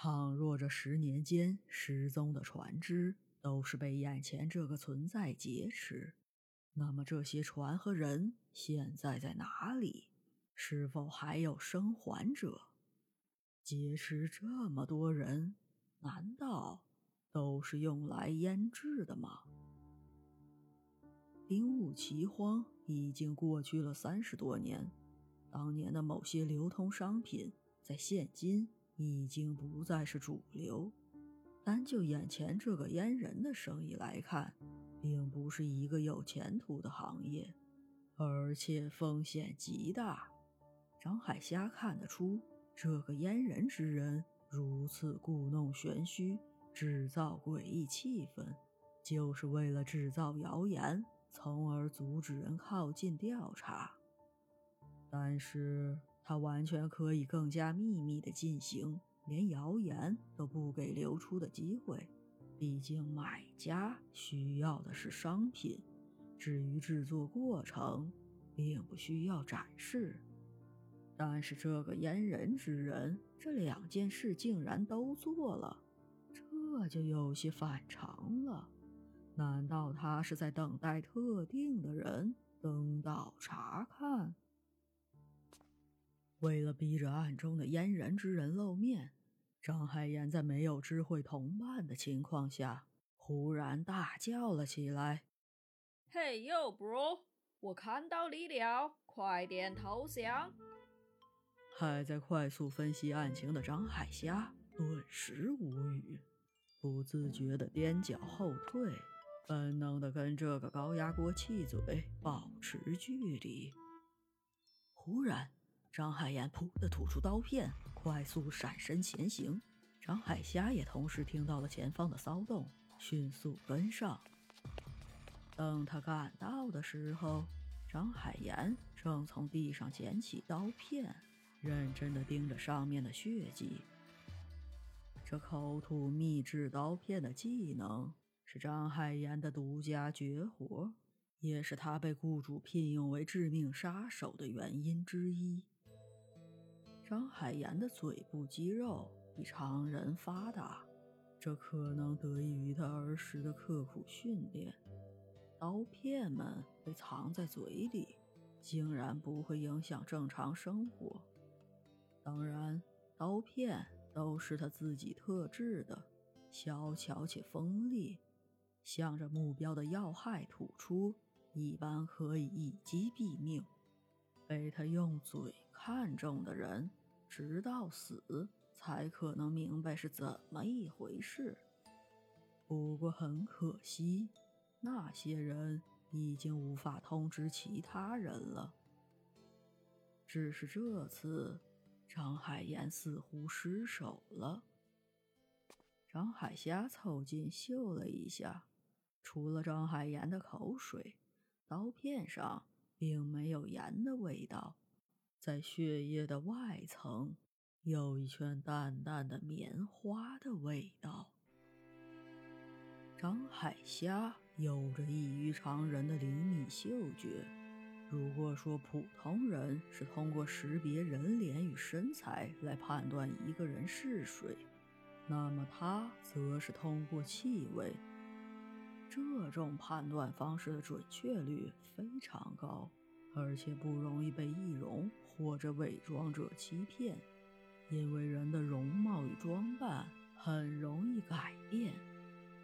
倘若这十年间失踪的船只都是被眼前这个存在劫持，那么这些船和人现在在哪里？是否还有生还者？劫持这么多人，难道都是用来腌制的吗？丁戊奇荒已经过去了三十多年，当年的某些流通商品，在现今。已经不再是主流，单就眼前这个阉人的生意来看，并不是一个有前途的行业，而且风险极大。张海虾看得出，这个阉人之人如此故弄玄虚，制造诡异气氛，就是为了制造谣言，从而阻止人靠近调查。但是。他完全可以更加秘密地进行，连谣言都不给流出的机会。毕竟买家需要的是商品，至于制作过程，并不需要展示。但是这个阉人之人，这两件事竟然都做了，这就有些反常了。难道他是在等待特定的人登岛查看？为了逼着暗中的阉人之人露面，张海岩在没有知会同伴的情况下，忽然大叫了起来：“嘿呦，bro，我看到你了，快点投降！”还在快速分析案情的张海霞顿时无语，不自觉的踮脚后退，本能的跟这个高压锅气嘴保持距离。忽然，张海岩噗的吐出刀片，快速闪身前行。张海虾也同时听到了前方的骚动，迅速跟上。等他赶到的时候，张海岩正从地上捡起刀片，认真地盯着上面的血迹。这口吐秘制刀片的技能是张海岩的独家绝活，也是他被雇主聘用为致命杀手的原因之一。张海岩的嘴部肌肉比常人发达，这可能得益于他儿时的刻苦训练。刀片们被藏在嘴里，竟然不会影响正常生活。当然，刀片都是他自己特制的，小巧且锋利，向着目标的要害吐出，一般可以一击毙命。被他用嘴看中的人。直到死才可能明白是怎么一回事。不过很可惜，那些人已经无法通知其他人了。只是这次，张海岩似乎失手了。张海虾凑近嗅了一下，除了张海岩的口水，刀片上并没有盐的味道。在血液的外层，有一圈淡淡的棉花的味道。张海虾有着异于常人的灵敏嗅觉。如果说普通人是通过识别人脸与身材来判断一个人是谁，那么他则是通过气味。这种判断方式的准确率非常高。而且不容易被易容或者伪装者欺骗，因为人的容貌与装扮很容易改变，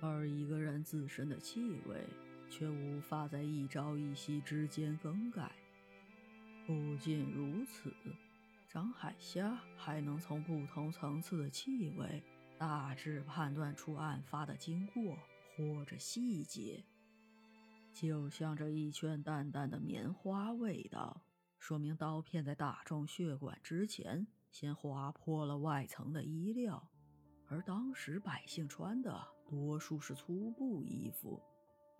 而一个人自身的气味却无法在一朝一夕之间更改。不仅如此，张海虾还能从不同层次的气味大致判断出案发的经过或者细节。就像这一圈淡淡的棉花味道，说明刀片在打中血管之前，先划破了外层的衣料。而当时百姓穿的多数是粗布衣服，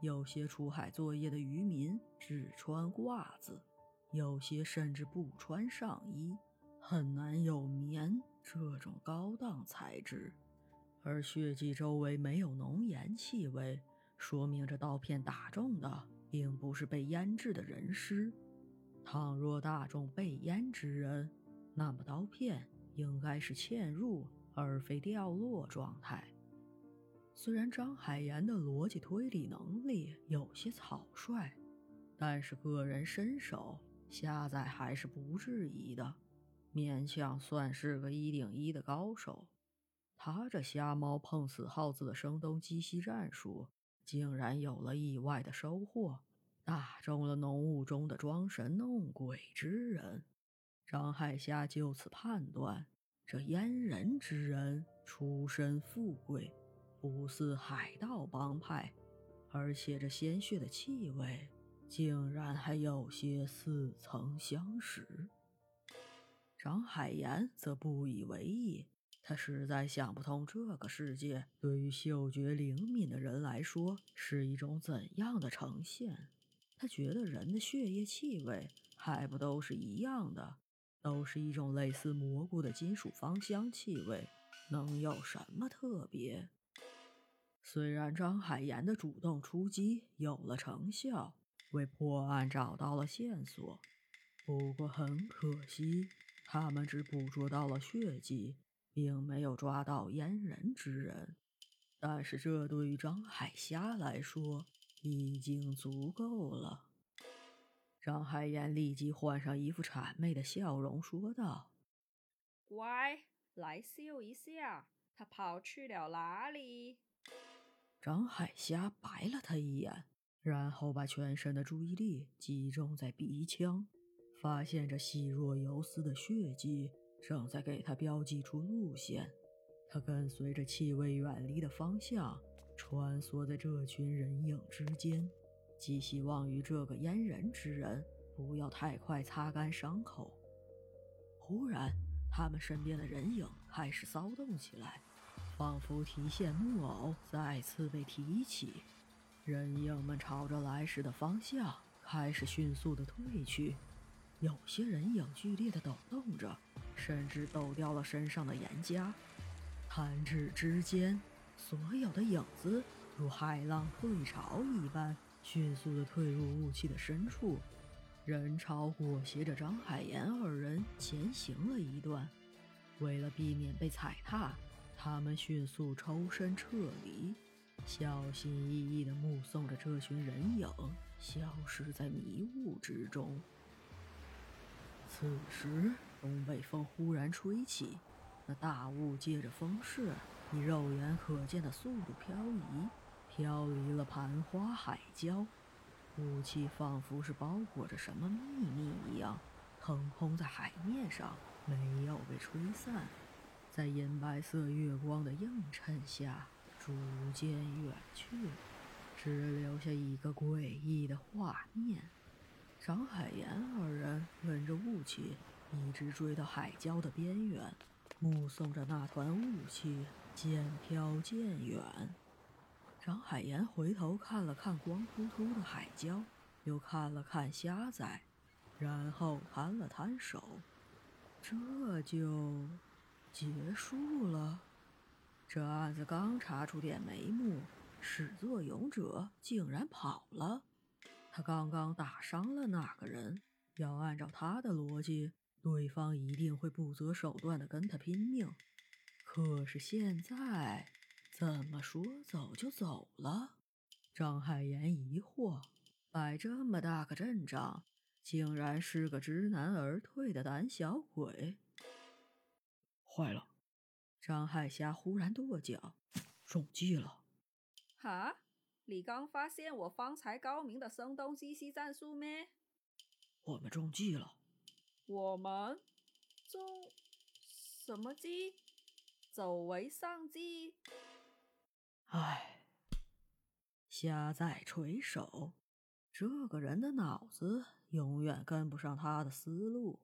有些出海作业的渔民只穿褂子，有些甚至不穿上衣，很难有棉这种高档材质。而血迹周围没有浓盐气味。说明这刀片打中的并不是被腌制的人尸。倘若大众被腌之人，那么刀片应该是嵌入而非掉落状态。虽然张海岩的逻辑推理能力有些草率，但是个人身手瞎仔还是不质疑的，勉强算是个一顶一的高手。他这瞎猫碰死耗子的声东击西战术，竟然有了意外的收获，打中了浓雾中的装神弄鬼之人。张海霞就此判断，这阉人之人出身富贵。不似海盗帮派，而且这鲜血的气味竟然还有些似曾相识。张海岩则不以为意，他实在想不通这个世界对于嗅觉灵敏的人来说是一种怎样的呈现。他觉得人的血液气味还不都是一样的，都是一种类似蘑菇的金属芳香气味，能有什么特别？虽然张海岩的主动出击有了成效，为破案找到了线索，不过很可惜，他们只捕捉到了血迹，并没有抓到阉人之人。但是这对于张海霞来说已经足够了。张海燕立即换上一副谄媚的笑容，说道：“乖，来嗅一下，他跑去了哪里？”张海霞白了他一眼，然后把全身的注意力集中在鼻腔，发现这细若游丝的血迹正在给他标记出路线。他跟随着气味远离的方向，穿梭在这群人影之间，寄希望于这个阉人之人不要太快擦干伤口。忽然，他们身边的人影开始骚动起来。仿佛提线木偶再次被提起，人影们朝着来时的方向开始迅速的退去。有些人影剧烈的抖动着，甚至抖掉了身上的岩浆。弹指之间，所有的影子如海浪退潮一般，迅速的退入雾气的深处。人潮裹挟着张海岩二人前行了一段，为了避免被踩踏。他们迅速抽身撤离，小心翼翼地目送着这群人影消失在迷雾之中。此时，东北风忽然吹起，那大雾借着风势，以肉眼可见的速度漂移，飘离了盘花海礁。雾气仿佛是包裹着什么秘密一样，腾空在海面上，没有被吹散。在银白色月光的映衬下，逐渐远去，只留下一个诡异的画面。张海岩二人跟着雾气，一直追到海礁的边缘，目送着那团雾气渐飘渐远。张海岩回头看了看光秃秃的海礁，又看了看虾仔，然后摊了摊手，这就。结束了，这案子刚查出点眉目，始作俑者竟然跑了。他刚刚打伤了那个人？要按照他的逻辑，对方一定会不择手段的跟他拼命。可是现在，怎么说走就走了？张海岩疑惑，摆这么大个阵仗，竟然是个知难而退的胆小鬼。坏了！张海霞忽然跺脚，中计了！哈，你刚发现我方才高明的声东击西战术咩？我们中计了！我们中什么计？走为上计？唉，虾在垂手，这个人的脑子永远跟不上他的思路。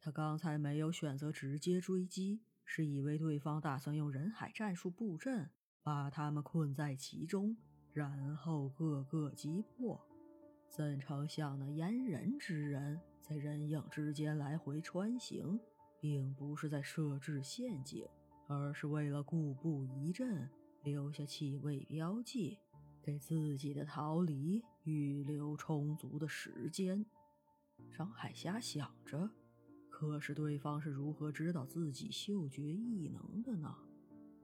他刚才没有选择直接追击。是以为对方打算用人海战术布阵，把他们困在其中，然后各个击破。怎成想那阉人之人在人影之间来回穿行，并不是在设置陷阱，而是为了固步一阵，留下气味标记，给自己的逃离预留充足的时间。张海霞想着。可是对方是如何知道自己嗅觉异能的呢？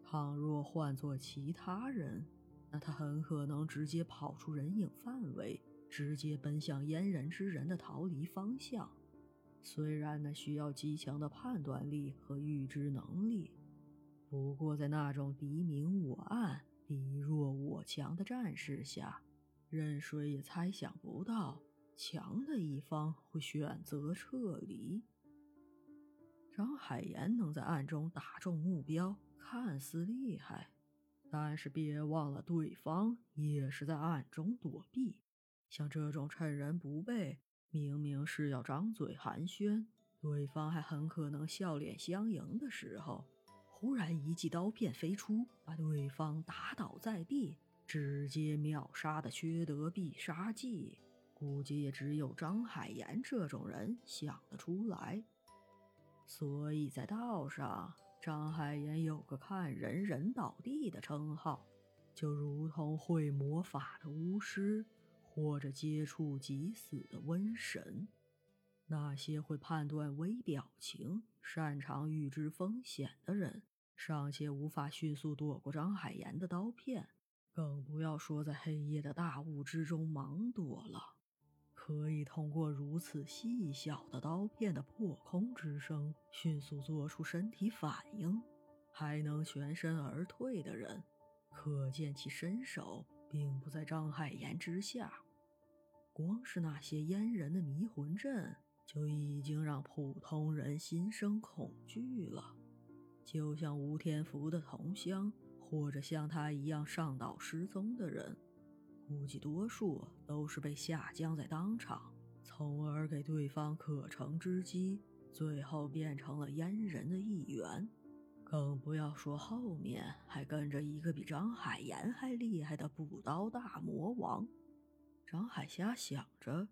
倘若换做其他人，那他很可能直接跑出人影范围，直接奔向阉人之人的逃离方向。虽然那需要极强的判断力和预知能力，不过在那种敌明我暗、敌弱我强的战事下，任谁也猜想不到强的一方会选择撤离。张海岩能在暗中打中目标，看似厉害，但是别忘了，对方也是在暗中躲避。像这种趁人不备，明明是要张嘴寒暄，对方还很可能笑脸相迎的时候，忽然一记刀片飞出，把对方打倒在地，直接秒杀的缺德必杀技，估计也只有张海岩这种人想得出来。所以在道上，张海岩有个看人人倒地的称号，就如同会魔法的巫师，或者接触即死的瘟神。那些会判断微表情、擅长预知风险的人，尚且无法迅速躲过张海岩的刀片，更不要说在黑夜的大雾之中盲躲了。可以通过如此细小的刀片的破空之声迅速做出身体反应，还能全身而退的人，可见其身手并不在张海岩之下。光是那些阉人的迷魂阵，就已经让普通人心生恐惧了。就像吴天福的同乡，或者像他一样上岛失踪的人。估计多数都是被下降在当场，从而给对方可乘之机，最后变成了阉人的一员。更不要说后面还跟着一个比张海岩还厉害的补刀大魔王。张海霞想着，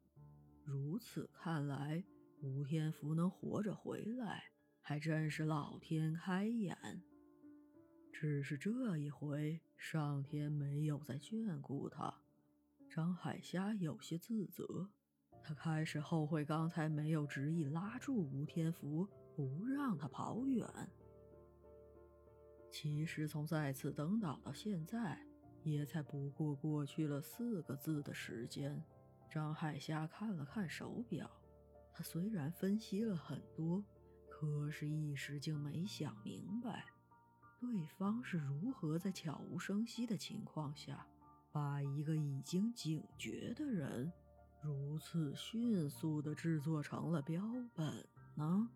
如此看来，吴天福能活着回来，还真是老天开眼。只是这一回，上天没有再眷顾他。张海虾有些自责，他开始后悔刚才没有执意拉住吴天福，不让他跑远。其实从再次登岛到现在，也才不过过去了四个字的时间。张海虾看了看手表，他虽然分析了很多，可是一时竟没想明白，对方是如何在悄无声息的情况下。把一个已经警觉的人，如此迅速地制作成了标本呢？